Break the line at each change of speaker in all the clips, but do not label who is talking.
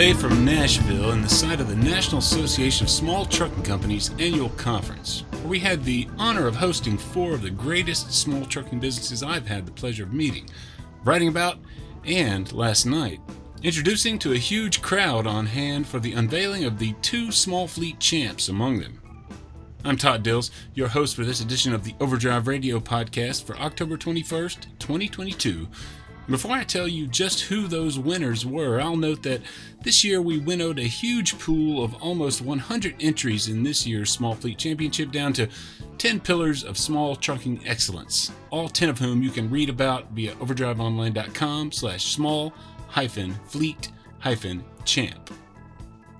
to today from Nashville in the site of the National Association of Small Trucking Companies annual conference, where we had the honor of hosting four of the greatest small trucking businesses I've had the pleasure of meeting, writing about, and last night, introducing to a huge crowd on hand for the unveiling of the two small fleet champs among them. I'm Todd Dills, your host for this edition of the Overdrive Radio podcast for October 21st, 2022 before I tell you just who those winners were, I'll note that this year we winnowed a huge pool of almost 100 entries in this year's Small Fleet Championship down to 10 pillars of small trucking excellence, all 10 of whom you can read about via overdriveonline.com slash small hyphen fleet hyphen champ.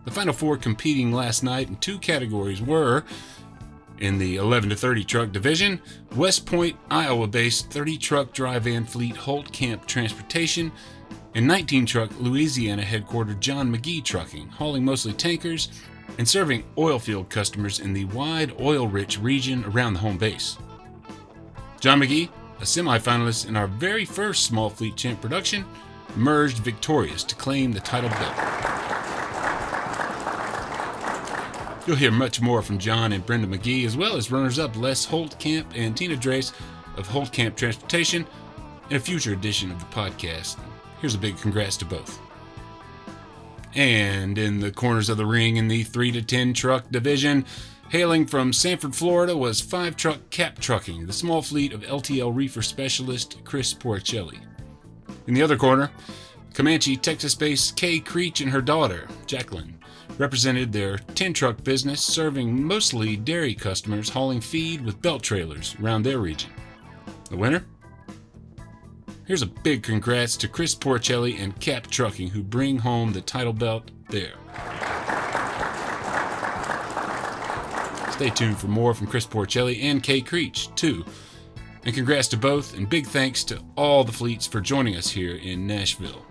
The final four competing last night in two categories were in the 11 to 30 truck division, West Point, Iowa based 30 truck dry van fleet Holtkamp Transportation, and 19 truck Louisiana headquartered John McGee Trucking, hauling mostly tankers and serving oil field customers in the wide oil rich region around the home base. John McGee, a semi finalist in our very first small fleet champ production, emerged victorious to claim the title belt. You'll hear much more from John and Brenda McGee, as well as runners up Les Holtkamp and Tina Drace of Holtkamp Transportation in a future edition of the podcast. Here's a big congrats to both. And in the corners of the ring in the 3 to 10 truck division, hailing from Sanford, Florida, was 5 Truck Cap Trucking, the small fleet of LTL reefer specialist Chris Porcelli. In the other corner, Comanche, Texas based Kay Creech and her daughter, Jacqueline, represented their 10 truck business, serving mostly dairy customers hauling feed with belt trailers around their region. The winner? Here's a big congrats to Chris Porcelli and Cap Trucking, who bring home the title belt there. Stay tuned for more from Chris Porcelli and Kay Creech, too. And congrats to both, and big thanks to all the fleets for joining us here in Nashville.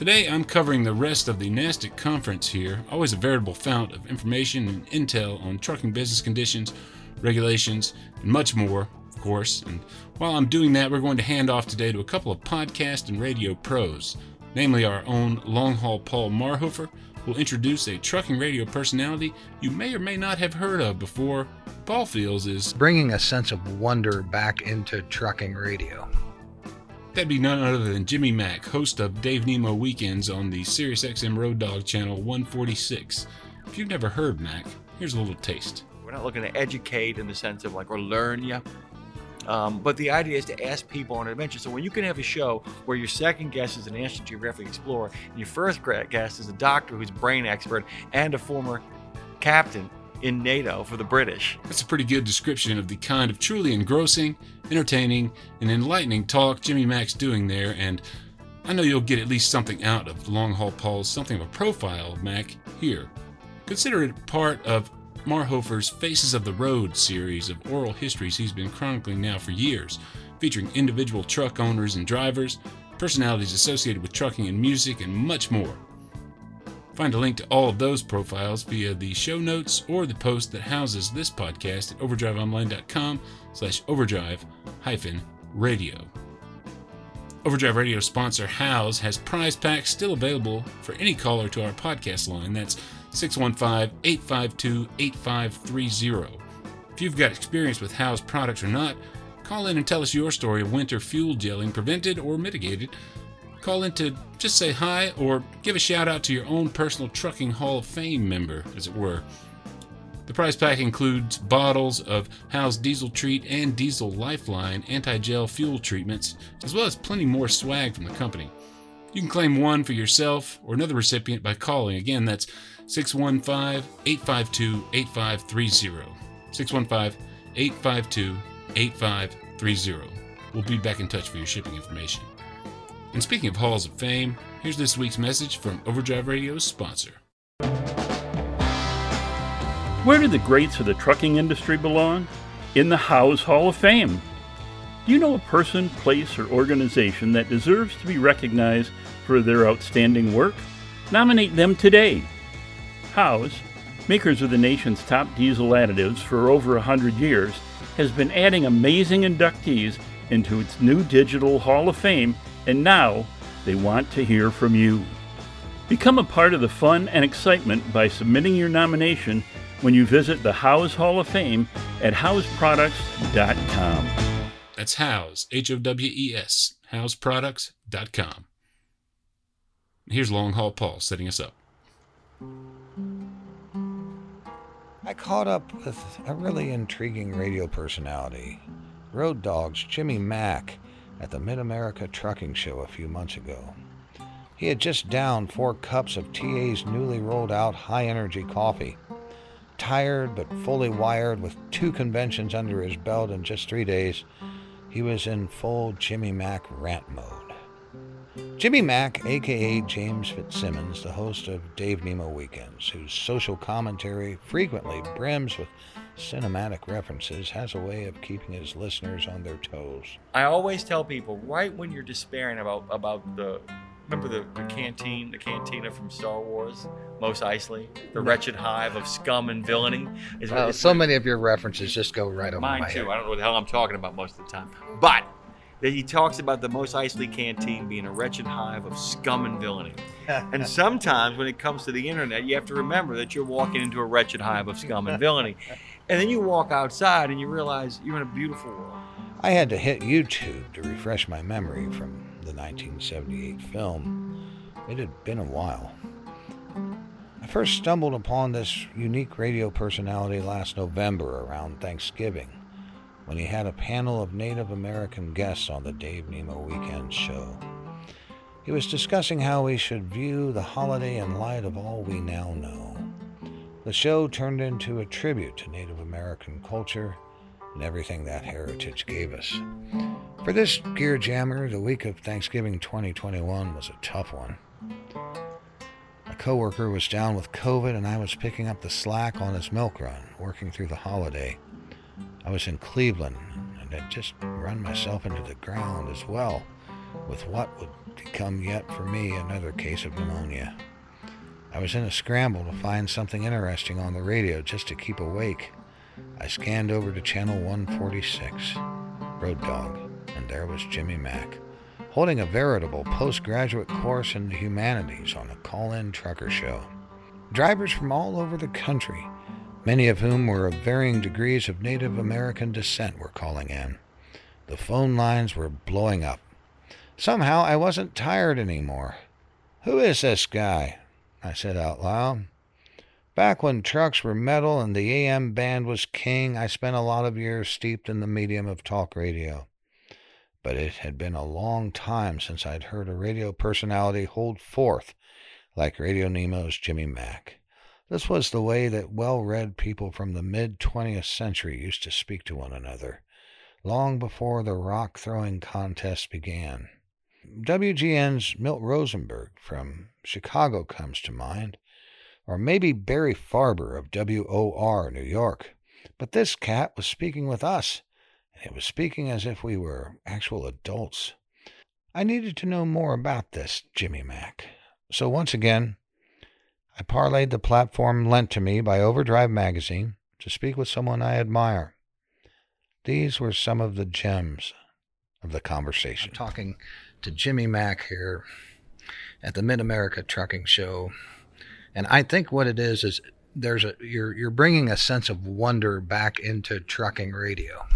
Today I'm covering the rest of the NASTC conference here, always a veritable fount of information and intel on trucking business conditions, regulations, and much more, of course. And while I'm doing that, we're going to hand off today to a couple of podcast and radio pros, namely our own long haul Paul Marhofer, will introduce a trucking radio personality you may or may not have heard of before. Paul feels is
bringing a sense of wonder back into trucking radio.
That'd be none other than Jimmy Mack, host of Dave Nemo Weekends on the SiriusXM Road Dog Channel 146. If you've never heard Mack, here's a little taste.
We're not looking to educate in the sense of like, or learn you. Um, but the idea is to ask people on an adventure. So when you can have a show where your second guest is an National Geographic explorer, and your first guest is a doctor who's a brain expert and a former captain in NATO for the British.
That's a pretty good description of the kind of truly engrossing, entertaining, and enlightening talk Jimmy Mack's doing there, and I know you'll get at least something out of Long Haul Paul's something of a profile of Mack here. Consider it part of Marhofer's Faces of the Road series of oral histories he's been chronicling now for years, featuring individual truck owners and drivers, personalities associated with trucking and music, and much more. Find a link to all of those profiles via the show notes or the post that houses this podcast at overdriveonline.com slash overdrive hyphen radio. Overdrive Radio sponsor Howes has prize packs still available for any caller to our podcast line. That's 615 852 8530. If you've got experience with Howes products or not, call in and tell us your story of winter fuel gelling prevented or mitigated Call in to just say hi or give a shout out to your own personal Trucking Hall of Fame member, as it were. The prize pack includes bottles of Howes Diesel Treat and Diesel Lifeline anti gel fuel treatments, as well as plenty more swag from the company. You can claim one for yourself or another recipient by calling. Again, that's 615 852 8530. 615 852 8530. We'll be back in touch for your shipping information. And speaking of Halls of Fame, here's this week's message from Overdrive Radio's sponsor.
Where do the greats of the trucking industry belong? In the Howes Hall of Fame. Do you know a person, place, or organization that deserves to be recognized for their outstanding work? Nominate them today. Howes, makers of the nation's top diesel additives for over a 100 years, has been adding amazing inductees into its new digital Hall of Fame and now they want to hear from you. Become a part of the fun and excitement by submitting your nomination when you visit the Howes Hall of Fame at howesproducts.com.
That's Howes, H O W E S, howesproducts.com. Here's Long Haul Paul setting us up.
I caught up with a really intriguing radio personality, Road Dog's Jimmy Mack, at the Mid America Trucking Show a few months ago. He had just downed four cups of TA's newly rolled out high energy coffee. Tired but fully wired with two conventions under his belt in just three days, he was in full Jimmy Mack rant mode. Jimmy Mack, aka James Fitzsimmons, the host of Dave Nemo Weekends, whose social commentary frequently brims with cinematic references, has a way of keeping his listeners on their toes.
I always tell people right when you're despairing about about the remember the, the canteen, the cantina from Star Wars, Mos Eisley, the wretched hive of scum and villainy. Is
Oh, so
like-
many of your references just go right over
Mine
my
too.
head.
I don't know what the hell I'm talking about most of the time. But that he talks about the Mos Eisley canteen being a wretched hive of scum and villainy. and sometimes when it comes to the internet, you have to remember that you're walking into a wretched hive of scum and villainy. And then you walk outside and you realize you're in a beautiful world.
I had to hit YouTube to refresh my memory from the 1978 film. It had been a while. I first stumbled upon this unique radio personality last November around Thanksgiving when he had a panel of Native American guests on the Dave Nemo Weekend show. He was discussing how we should view the holiday in light of all we now know. The show turned into a tribute to Native American culture and everything that heritage gave us. For this Gear Jammer, the week of Thanksgiving 2021 was a tough one. A coworker was down with COVID and I was picking up the slack on his milk run, working through the holiday. I was in Cleveland and had just run myself into the ground as well with what would become yet for me another case of pneumonia. I was in a scramble to find something interesting on the radio just to keep awake. I scanned over to channel 146, Road Dog, and there was Jimmy Mack, holding a veritable postgraduate course in the humanities on a call in trucker show. Drivers from all over the country, many of whom were of varying degrees of Native American descent, were calling in. The phone lines were blowing up. Somehow I wasn't tired anymore. Who is this guy? I said out loud. Back when trucks were metal and the AM band was king, I spent a lot of years steeped in the medium of talk radio. But it had been a long time since I'd heard a radio personality hold forth like Radio Nemo's Jimmy Mack. This was the way that well read people from the mid 20th century used to speak to one another, long before the rock throwing contest began. WGN's Milt Rosenberg from Chicago comes to mind, or maybe Barry Farber of WOR New York. But this cat was speaking with us, and it was speaking as if we were actual adults. I needed to know more about this Jimmy Mack. So once again, I parlayed the platform lent to me by Overdrive magazine to speak with someone I admire. These were some of the gems of the conversation. I'm talking to Jimmy Mack here at the Mid America Trucking Show, and I think what it is is there's a you're you're bringing a sense of wonder back into trucking radio.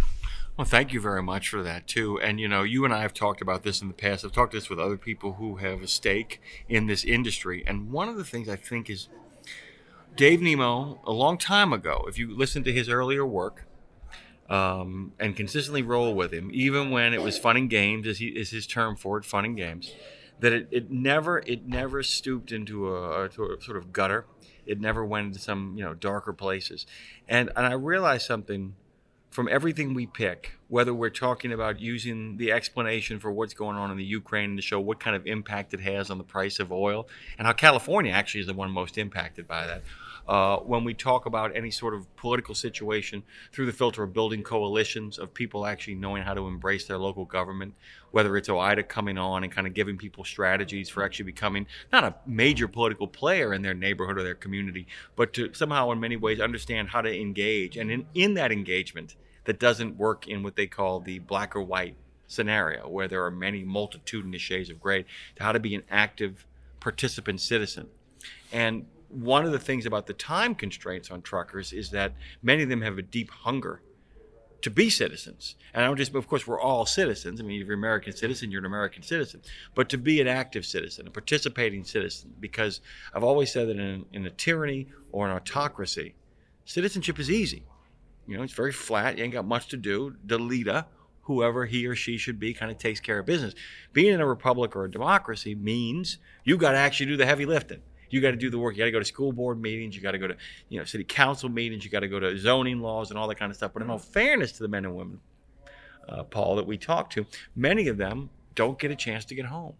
Well, thank you very much for that too. And you know, you and I have talked about this in the past. I've talked this with other people who have a stake in this industry. And one of the things I think is Dave Nemo, a long time ago, if you listen to his earlier work um, and consistently roll with him, even when it was fun and games, as he is his term for it, fun and games, that it, it never it never stooped into a, a sort of gutter. It never went into some you know darker places. And and I realized something from everything we pick, whether we're talking about using the explanation for what's going on in the Ukraine to show what kind of impact it has on the price of oil, and how California actually is the one most impacted by that. Uh, when we talk about any sort of political situation through the filter of building coalitions of people actually knowing how to embrace their local government, whether it's OOIDA coming on and kind of giving people strategies for actually becoming not a major political player in their neighborhood or their community, but to somehow, in many ways, understand how to engage. And in, in that engagement, that doesn't work in what they call the black or white scenario, where there are many multitudinous shades of gray, to how to be an active participant citizen. And one of the things about the time constraints on truckers is that many of them have a deep hunger to be citizens. And I don't just, of course, we're all citizens. I mean, if you're an American citizen, you're an American citizen. But to be an active citizen, a participating citizen, because I've always said that in, in a tyranny or an autocracy, citizenship is easy. You know, it's very flat. You ain't got much to do. The leader, whoever he or she should be, kind of takes care of business. Being in a republic or a democracy means you got to actually do the heavy lifting you got to do the work. You got to go to school board meetings. You got to go to you know city council meetings. You got to go to zoning laws and all that kind of stuff. But in all fairness to the men and women, uh, Paul, that we talk to, many of them don't get a chance to get home.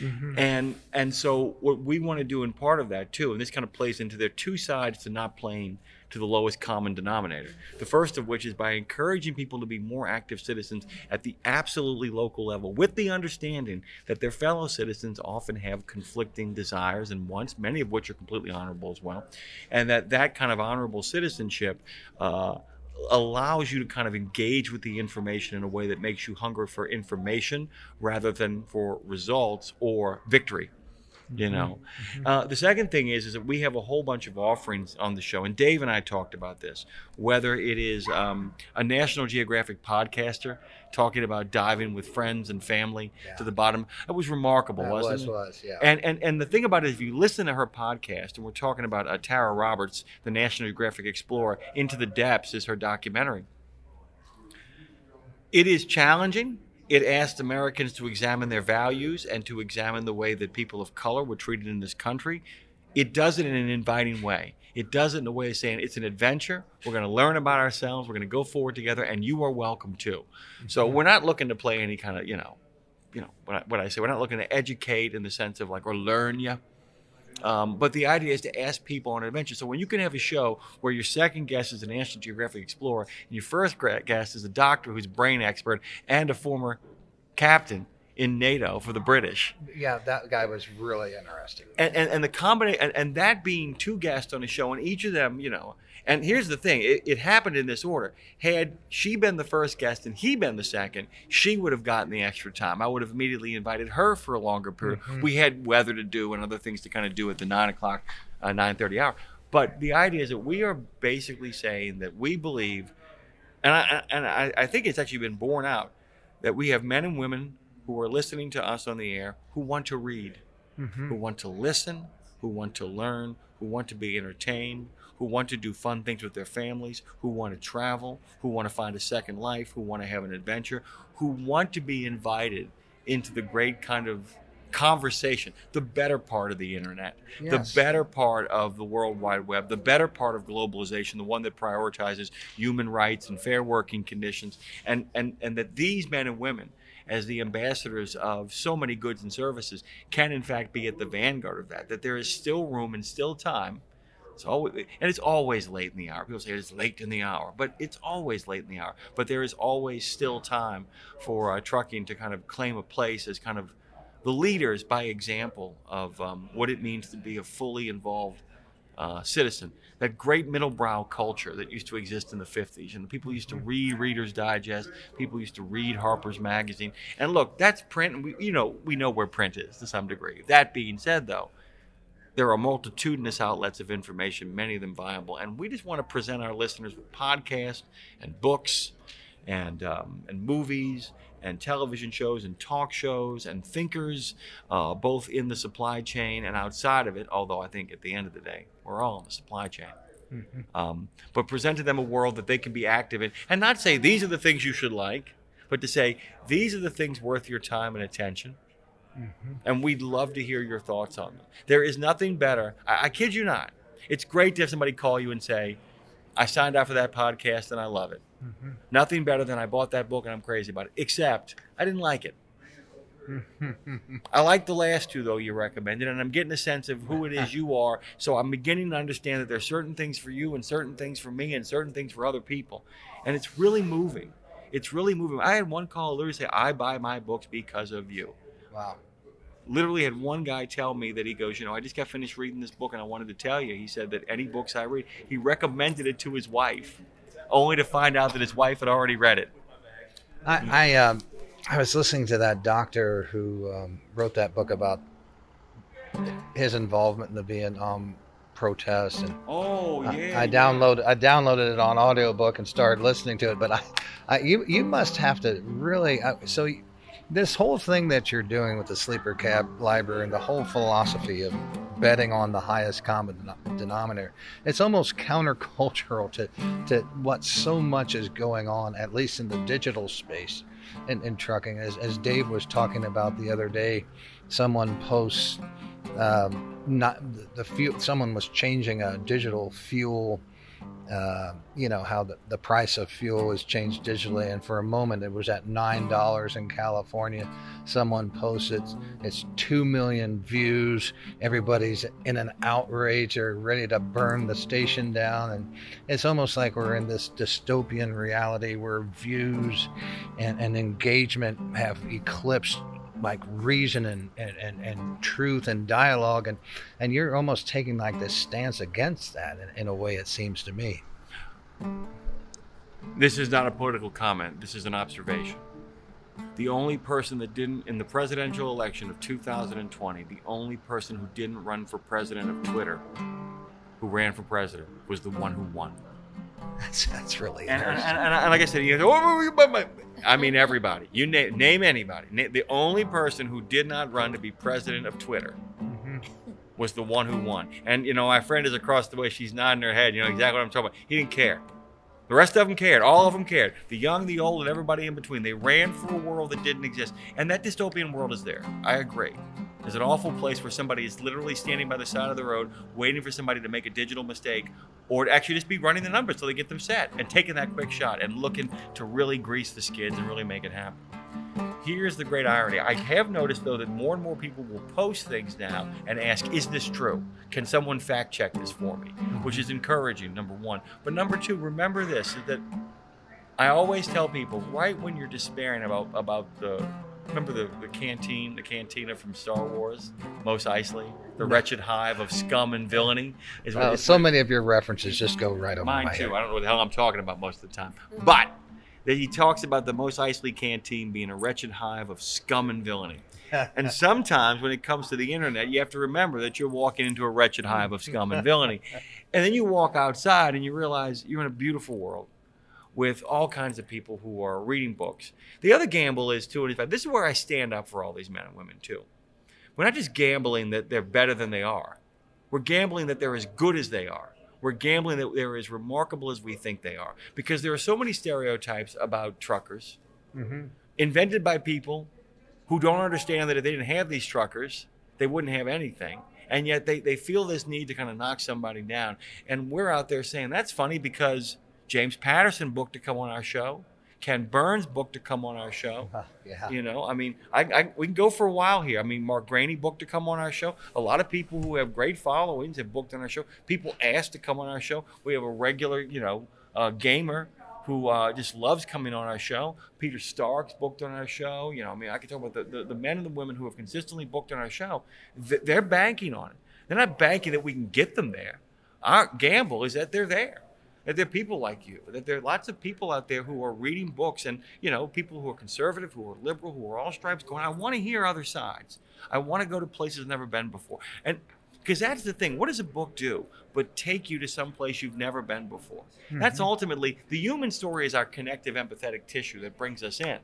Mm-hmm. And and so what we want to do in part of that too, and this kind of plays into their two sides to not playing to the lowest common denominator. The first of which is by encouraging people to be more active citizens at the absolutely local level, with the understanding that their fellow citizens often have conflicting desires and wants, many of which are completely honorable as well, and that that kind of honorable citizenship. Uh, allows you to kind of engage with the information in a way that makes you hunger for information rather than for results or victory you mm-hmm. know mm-hmm. uh, the second thing is is that we have a whole bunch of offerings on the show and dave and i talked about this whether it is um, a national geographic podcaster talking about diving with friends and family yeah. to the bottom it was remarkable
that
wasn't
was,
it
was yeah
and, and and the thing about it is if you listen to her podcast and we're talking about uh, tara roberts the national geographic explorer into the depths is her documentary it is challenging it asked Americans to examine their values and to examine the way that people of color were treated in this country. It does it in an inviting way. It does it in a way of saying it's an adventure. We're going to learn about ourselves. We're going to go forward together, and you are welcome too. So mm-hmm. we're not looking to play any kind of, you know, you know what I, what I say. We're not looking to educate in the sense of like or learn you. Um, but the idea is to ask people on an adventure. So when you can have a show where your second guest is an National Geographic explorer, and your first guest is a doctor who's a brain expert and a former captain in NATO for the British.
Yeah, that guy was really interesting.
And and, and the combination and, and that being two guests on a show, and each of them, you know. And here's the thing: it, it, happened in this order. Had she been the first guest and he been the second, she would have gotten the extra time. I would have immediately invited her for a longer period. Mm-hmm. We had weather to do and other things to kind of do at the nine o'clock, uh, nine thirty hour. But the idea is that we are basically saying that we believe, and I and I, I think it's actually been borne out that we have men and women who are listening to us on the air who want to read, mm-hmm. who want to listen, who want to learn, who want to be entertained, who want to do fun things with their families, who want to travel, who want to find a second life, who want to have an adventure, who want to be invited into the great kind of conversation, the better part of the internet, yes. the better part of the World Wide Web, the better part of globalization, the one that prioritizes human rights and fair working conditions, and, and, and that these men and women, as the ambassadors of so many goods and services, can in fact be at the vanguard of that, that there is still room and still time. It's always, and it's always late in the hour. People say it's late in the hour, but it's always late in the hour. But there is always still time for uh, trucking to kind of claim a place as kind of the leaders by example of um, what it means to be a fully involved uh, citizen. That great middle brow culture that used to exist in the 50s. And people used to read Reader's Digest, people used to read Harper's Magazine. And look, that's print, and we, you know, we know where print is to some degree. That being said, though, there are multitudinous outlets of information, many of them viable. And we just want to present our listeners with podcasts and books and, um, and movies and television shows and talk shows and thinkers, uh, both in the supply chain and outside of it. Although I think at the end of the day, we're all in the supply chain. Mm-hmm. Um, but present to them a world that they can be active in and not say these are the things you should like, but to say these are the things worth your time and attention. Mm-hmm. And we'd love to hear your thoughts on them. There is nothing better. I, I kid you not. It's great to have somebody call you and say, I signed up for that podcast and I love it. Mm-hmm. Nothing better than I bought that book and I'm crazy about it. Except I didn't like it. I like the last two though you recommended, and I'm getting a sense of who it is you are. So I'm beginning to understand that there's certain things for you and certain things for me and certain things for other people, and it's really moving. It's really moving. I had one call literally say, "I buy my books because of you."
Wow.
Literally had one guy tell me that he goes, you know, I just got finished reading this book and I wanted to tell you. He said that any books I read, he recommended it to his wife only to find out that his wife had already read it.
I I, um, I was listening to that doctor who um, wrote that book about
his involvement in the Vietnam protests and
Oh
I-
yeah.
I, downloaded I downloaded it on audiobook and started listening to it. But I, I you you must have to really uh, so this whole thing that you're doing with the sleeper cab library and the whole philosophy of betting on the highest common denominator it's almost countercultural to to what so much is going on at least in the digital space in, in trucking as, as dave was talking about the other day someone posts um, not the, the fuel. Someone was changing a digital fuel. Uh, you know how the, the price of fuel is changed digitally, and for a moment it was at nine dollars in California. Someone posted it's two million views. Everybody's in an outrage. They're ready to burn the station down, and it's almost like we're in this dystopian reality where views and, and engagement have eclipsed like reason and, and, and, and truth and dialogue and, and you're almost taking like this stance against that in, in a way it seems to me
This is not a political comment. This is an observation. The only person that didn't, in the presidential election of 2020, the only person who didn't run for president of Twitter, who ran for president, was the one who won.
that's, that's really
And, and,
interesting.
and, and like I said, you go, oh, I mean, everybody. You name, name anybody. Na- the only person who did not run to be president of Twitter
Mhm.
was the one who won. And, you know, my friend is across the way. She's nodding her head. You know exactly what I'm talking about. He didn't care. The rest of them cared. All of them cared. The young, the old, and everybody in between. They ran for a world that didn't exist. And that dystopian world is there. I agree. There's an awful place where somebody is literally standing by the side of the road waiting for somebody to make a digital mistake or to actually just be running the numbers till they get them set and taking that quick shot and looking to really grease the skids and really make it happen. Here's the great irony. I have noticed though that more and more people will post things now and ask, "Is this true? Can someone fact check this for me?" Mm-hmm. Which is encouraging. Number one, but number two, remember this: is that I always tell people right when you're despairing about about the remember the, the canteen, the cantina from Star Wars, Mos Eisley, the wretched hive of scum and villainy. Is what
Oh,
it's
so many of your references just go right over
Mine
my
too.
head.
I don't know what the hell I'm talking about most of the time. Mm. But that he talks about the Mos Eisley canteen being a wretched hive of scum and villainy. and sometimes when it comes to the internet, you have to remember that you're walking into a wretched hive of scum and villainy. And then you walk outside and you realize you're in a beautiful world with all kinds of people who are reading books. The other gamble is too, and in fact, this is where I stand up for all these men and women too. We're not just gambling that they're better than they are. We're gambling that they're as good as they are. We're gambling that they're as remarkable as we think they are. Because there are so many stereotypes about truckers
Mhm.
invented by people who don't understand that if they didn't have these truckers, they wouldn't have anything. And yet they, they feel this need to kind of knock somebody down. And we're out there saying that's funny because James Patterson booked to come on our show. Ken Burns booked to come on our show.
Yeah.
You know, I mean, I, I we can go for a while here. I mean, Mark Greaney booked to come on our show. A lot of people who have great followings have booked on our show. People asked to come on our show. We have a regular, you know, uh, gamer who uh, just loves coming on our show. Peter Starks booked on our show. You know, I mean, I can talk about the, the, the men and the women who have consistently booked on our show. Th- They're banking on it. They're not banking that we can get them there. Our gamble is that they're there that there are people like you, that there are lots of people out there who are reading books and, you know, people who are conservative, who are liberal, who are all stripes going, I want to hear other sides. I want to go to places I've never been before. And because that's the thing. What does a book do but take you to some place you've never been before? That's mm-hmm. ultimately the human story is our connective empathetic tissue that brings us in.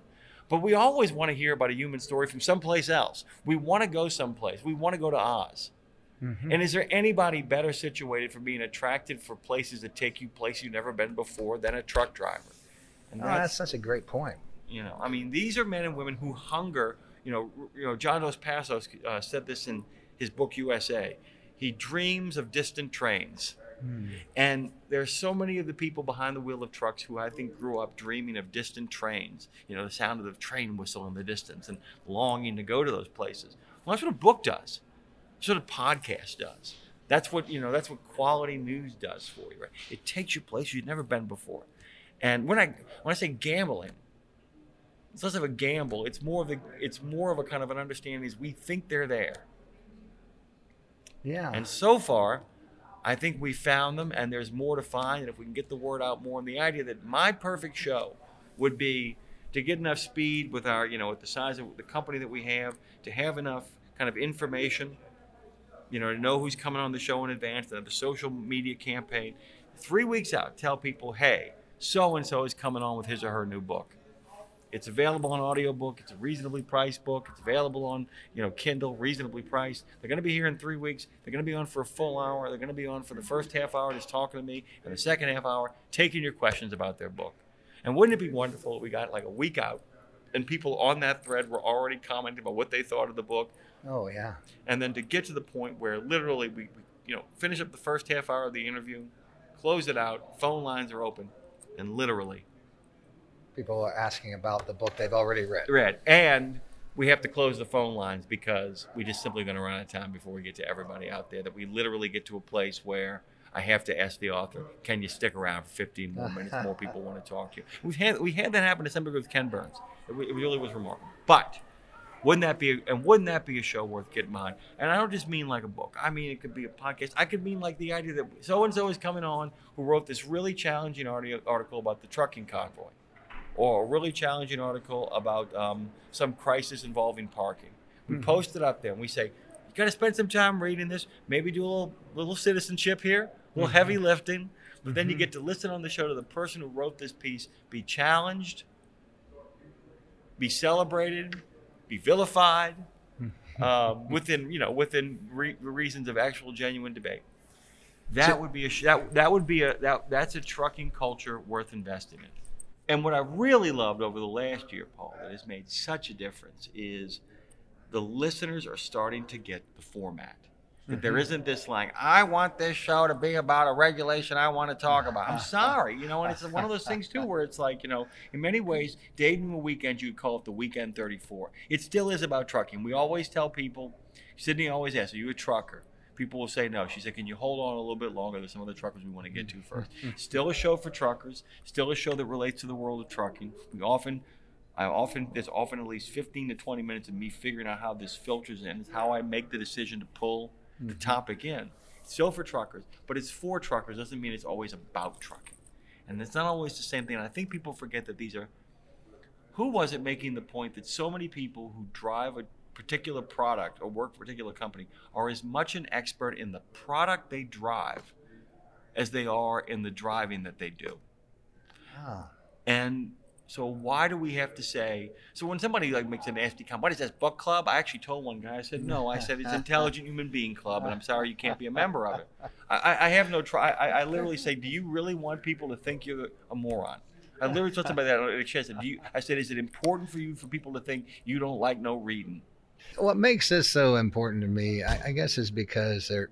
But we always want to hear about a human story from someplace else. We want to go someplace. We want to go to Oz.
Mhm.
And is there anybody better situated for being attracted for places that take you places you've never been before than a truck driver? And
Oh, that's such a great point.
you know, I mean, these are men and women who hunger. You know, you know, John Dos Passos uh, said this in his book USA. He dreams of distant trains. And there's so many of the people behind the wheel of trucks who I think grew up dreaming of distant trains, you know, the sound of the train whistle in the distance and longing to go to those places. Well, that's what a book does. That's what a podcast does. That's what, you know, that's what quality news does for you, right? It takes you places you've never been before. And when I when I say gambling, it's less of a gamble. It's more of the it's more of a kind of an understanding is we think they're there.
Yeah.
And so far, I think we found them, and there's more to find. And if we can get the word out more, and the idea that my perfect show would be to get enough speed with our, you know, with the size of the company that we have, to have enough kind of information you know, to know who's coming on the show in advance, to have the social media campaign. Three weeks out, tell people, hey, so and so is coming on with his or her new book. It's available on audiobook. It's a reasonably priced book. It's available on, you know, Kindle, reasonably priced. They're going to be here in three weeks. They're going to be on for a full hour. They're going to be on for the first half hour just talking to me, and the second half hour taking your questions about their book. And wouldn't it be wonderful if we got like a week out, and people on that thread were already commenting about what they thought of the book,
Oh yeah.
and then to get to the point where literally we, we you know, finish up the first half hour of the interview, close it out, phone lines are open, and literally
People are asking about the book they've already read.
read. And we have to close the phone lines because we just simply going to run out of time before we get to everybody out there. That we literally get to a place where I have to ask the author, "Can you stick around for 15 more minutes? More people want to talk to you." We've had we had that happen to some degree with Ken Burns. It, it really was remarkable. But wouldn't that be and wouldn't that be a show worth getting behind? And I don't just mean like a book. I mean it could be a podcast. I could mean like the idea that so and so is coming on who wrote this really challenging article about the trucking convoy or a really challenging article about um, some crisis involving parking. We mm-hmm. post it up there and we say, you got to spend some time reading this, maybe do a little, little citizenship here, a little heavy mm-hmm. lifting. But then you mm-hmm. get to listen on the show to the person who wrote this piece be challenged, be celebrated, be vilified, um, within you know within re- reasons of actual genuine debate. That would be a sh- that that would be a that that's a trucking culture worth investing in. And what I really loved over the last year, Paul, that has made such a difference is the listeners are starting to get the format. That there mm-hmm. isn't this like, I want this show to be about a regulation I want to talk about. I'm sorry, you know, and it's one of those things too where it's like, you know, in many ways, dating the weekend, you'd call it the weekend 34. It still is about trucking. We always tell people, Sydney always asks, Are you a trucker? People will say no. She said, Can you hold on a little bit longer? There's some other truckers we want to get to first. Still a show for truckers, still a show that relates to the world of trucking. We often I often there's often at least 15 to 20 minutes of me figuring out how this filters in, how I make the decision to pull the topic in. Still for truckers, but it's for truckers doesn't mean it's always about trucking. And it's not always the same thing. And I think people forget that these are who was it making the point that so many people who drive a particular product or work for a particular company are as much an expert in the product they drive as they are in the driving that they do.
Ah.
And so why do we have to say so when somebody like makes a nasty comment, what is this book club? I actually told one guy, I said, No, I said it's intelligent human being club and I'm sorry you can't be a member of it. I, I- have no try I, I literally say, Do you really want people to think you're a moron? I literally told somebody that said, Do you I said, Is it important for you for people to think you don't like no reading?
What makes this so important to me, I, I guess, is because they're,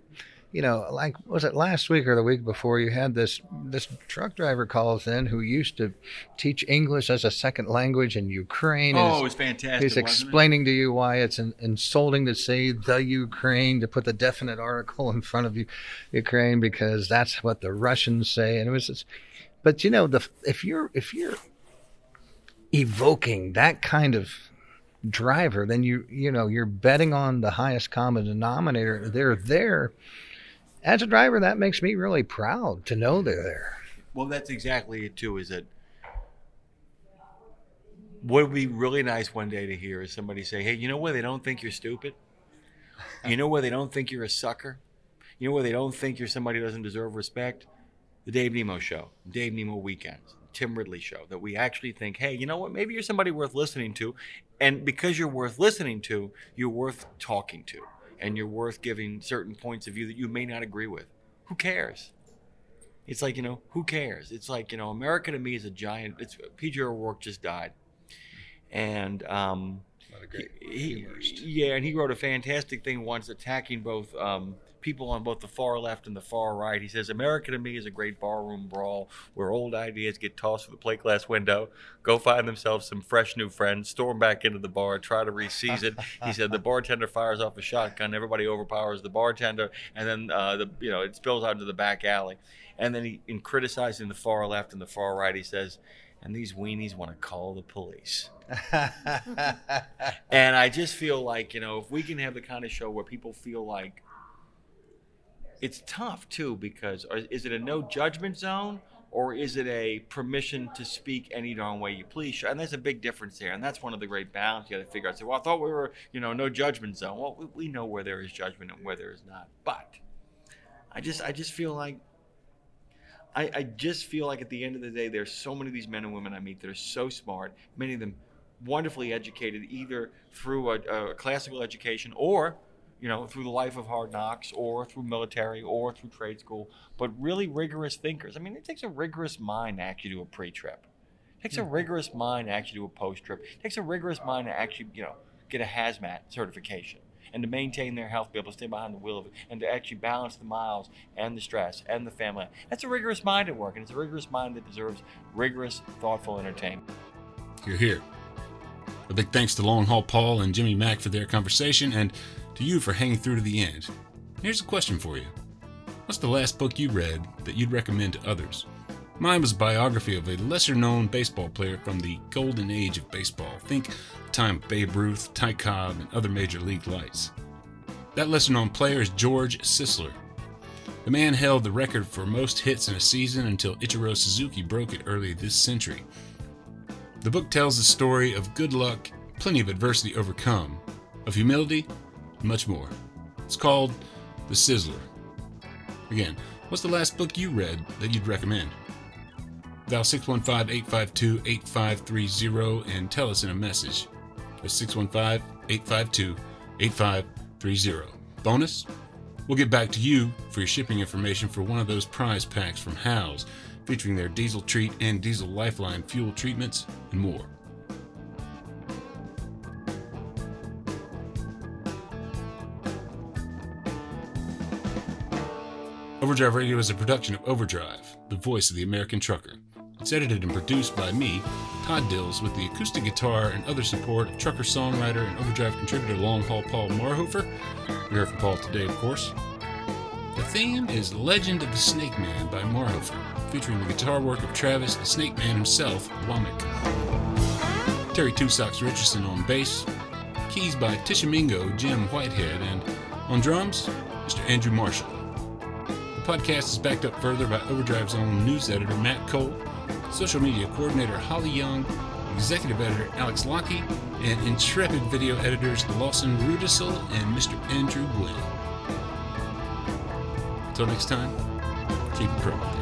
you know, like was it last week or the week before? You had this this truck driver calls in who used to teach English as a second language in Ukraine.
Oh,
is-
it was fantastic.
He's
wasn't it?
explaining to you why it's in, insulting to say the Ukraine to put the definite article in front of you, Ukraine because that's what the Russians say, and it was. Just, but you know, the if you're if you're evoking that kind of driver, then you you know you're betting on the highest common denominator. They're there. As a driver, that makes me really proud to know they're there.
Well, that's exactly it too. Is that would be really nice one day to hear is somebody say, "Hey, you know where they don't think you're stupid? You know where they don't think you're a sucker? You know where they don't think you're somebody who doesn't deserve respect? The Dave Nemo Show, Dave Nemo Weekends, Tim Ridley Show. That we actually think, hey, you know what? Maybe you're somebody worth listening to, and because you're worth listening to, you're worth talking to, and you're worth giving certain points of view that you may not agree with. Who cares? It's like you know, who cares? It's like you know, America to me is a giant. It's P.J. O'Rourke just died, and um, he, yeah, and he wrote a fantastic thing once attacking both um, people on both the far left and the far right. He says, America to me is a great barroom brawl where old ideas get tossed through the plate glass window, go find themselves some fresh new friends, storm back into the bar, try to re-seize it. he said the bartender fires off a shotgun, everybody overpowers the bartender, and then uh, the you know it spills out into the back alley. And then he, in criticizing the far left and the far right, he says, and these weenies want to call the police. And I just feel like, you know, if we can have the kind of show where people feel like it's tough too, because is it a no judgment zone or is it a permission to speak any darn way you please? And there's a big difference there, and that's one of the great balance you got to figure out. Say, well, I thought we were, you know, no judgment zone. Well, we, we know where there is judgment and where there is not, but I just, I just feel like. I, I just feel like at the end of the day, there's so many of these men and women I meet that are so smart, many of them wonderfully educated, either through a, a classical education or you know, through the life of hard knocks or through military or through trade school, but really rigorous thinkers. I mean, it takes a rigorous mind to actually do a pre-trip. It takes a mm-hmm. rigorous mind to actually do a post-trip. It takes a rigorous mind to actually, you know, get a hazmat certification and to maintain their health, be able to stay behind the wheel of it, and to actually balance the miles and the stress and the family. That's a rigorous mind at work, and it's a rigorous mind that deserves rigorous, thoughtful entertainment.
You're here. A big thanks to Long Haul Paul and Jimmy Mack for their conversation, and to you for hanging through to the end. Here's a question for you What's the last book you read that you'd recommend to others? Mine was a biography of a lesser known baseball player from the golden age of baseball. Think time Babe Ruth, Ty Cobb, and other major league lights. That lesser known player is George Sisler. The man held the record for most hits in a season until Ichiro Suzuki broke it early this century. The book tells the story of good luck, plenty of adversity overcome, of humility, much more. It's called The Sizzler. Again, what's the last book you read that you'd recommend? Dial 615 852 8530 and tell us in a message. That's 615 852 8530. Bonus? We'll get back to you for your shipping information for one of those prize packs from Howes, featuring their diesel treat and diesel lifeline fuel treatments and more. Overdrive Radio is a production of Overdrive, the voice of the American trucker. It's edited and produced by me, Todd Dills, with the acoustic guitar and other support of trucker songwriter and Overdrive contributor Long Haul Paul Marhofer. We heard from Paul today, of course. The theme is Legend of the Snake Man by Marhofer, featuring the guitar work of Travis the Snake Man himself, Womack. Terry Two Socks Richardson on bass, keys by Tishomingo Jim Whitehead, and on drums, Mr. Andrew Marshall podcast is backed up further by Overdrive's own news editor, Matt Cole, social media coordinator, Holly Young, executive editor, Alex Lockie, and intrepid video editors, Lawson Rudisell and Mr. Andrew Glenn. Until next time, keep it pro.